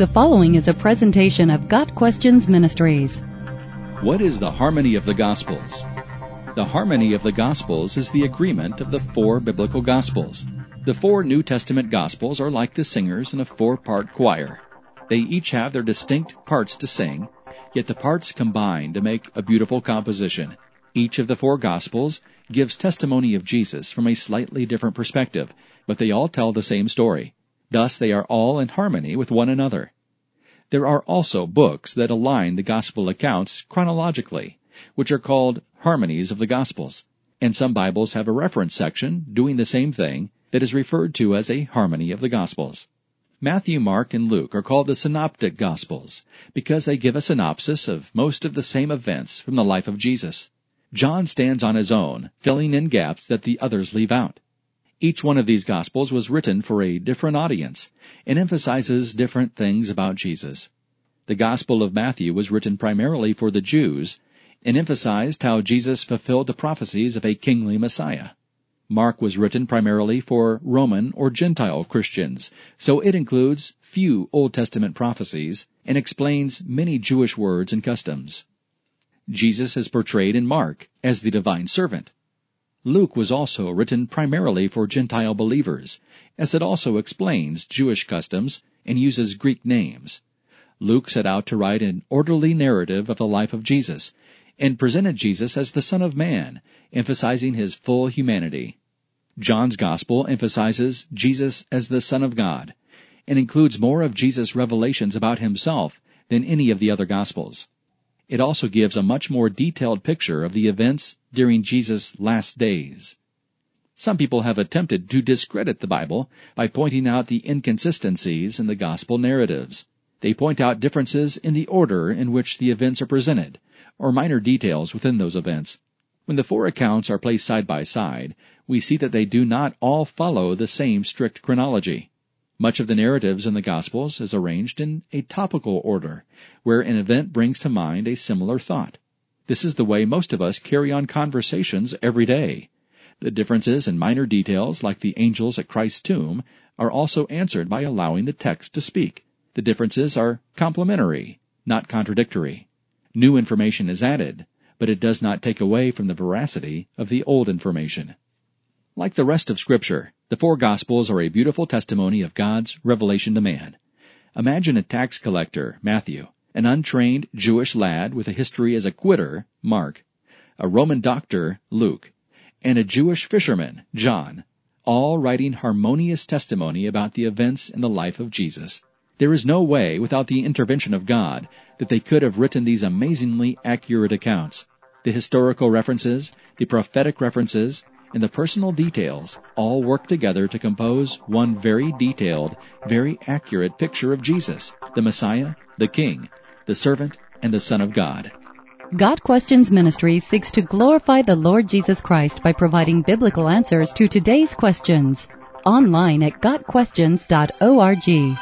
The following is a presentation of Got Questions Ministries. What is the harmony of the Gospels? The harmony of the Gospels is the agreement of the four biblical Gospels. The four New Testament Gospels are like the singers in a four part choir. They each have their distinct parts to sing, yet the parts combine to make a beautiful composition. Each of the four Gospels gives testimony of Jesus from a slightly different perspective, but they all tell the same story. Thus they are all in harmony with one another. There are also books that align the Gospel accounts chronologically, which are called harmonies of the Gospels. And some Bibles have a reference section doing the same thing that is referred to as a harmony of the Gospels. Matthew, Mark, and Luke are called the Synoptic Gospels because they give a synopsis of most of the same events from the life of Jesus. John stands on his own, filling in gaps that the others leave out. Each one of these Gospels was written for a different audience and emphasizes different things about Jesus. The Gospel of Matthew was written primarily for the Jews and emphasized how Jesus fulfilled the prophecies of a kingly Messiah. Mark was written primarily for Roman or Gentile Christians, so it includes few Old Testament prophecies and explains many Jewish words and customs. Jesus is portrayed in Mark as the divine servant, Luke was also written primarily for Gentile believers, as it also explains Jewish customs and uses Greek names. Luke set out to write an orderly narrative of the life of Jesus, and presented Jesus as the Son of Man, emphasizing his full humanity. John's Gospel emphasizes Jesus as the Son of God, and includes more of Jesus' revelations about himself than any of the other Gospels. It also gives a much more detailed picture of the events during Jesus' last days. Some people have attempted to discredit the Bible by pointing out the inconsistencies in the gospel narratives. They point out differences in the order in which the events are presented, or minor details within those events. When the four accounts are placed side by side, we see that they do not all follow the same strict chronology. Much of the narratives in the Gospels is arranged in a topical order, where an event brings to mind a similar thought. This is the way most of us carry on conversations every day. The differences in minor details, like the angels at Christ's tomb, are also answered by allowing the text to speak. The differences are complementary, not contradictory. New information is added, but it does not take away from the veracity of the old information. Like the rest of Scripture, the four Gospels are a beautiful testimony of God's revelation to man. Imagine a tax collector, Matthew, an untrained Jewish lad with a history as a quitter, Mark, a Roman doctor, Luke, and a Jewish fisherman, John, all writing harmonious testimony about the events in the life of Jesus. There is no way, without the intervention of God, that they could have written these amazingly accurate accounts. The historical references, the prophetic references, and the personal details all work together to compose one very detailed, very accurate picture of Jesus, the Messiah, the King, the servant, and the Son of God. Got Questions Ministry seeks to glorify the Lord Jesus Christ by providing biblical answers to today's questions. Online at GotQuestions.org.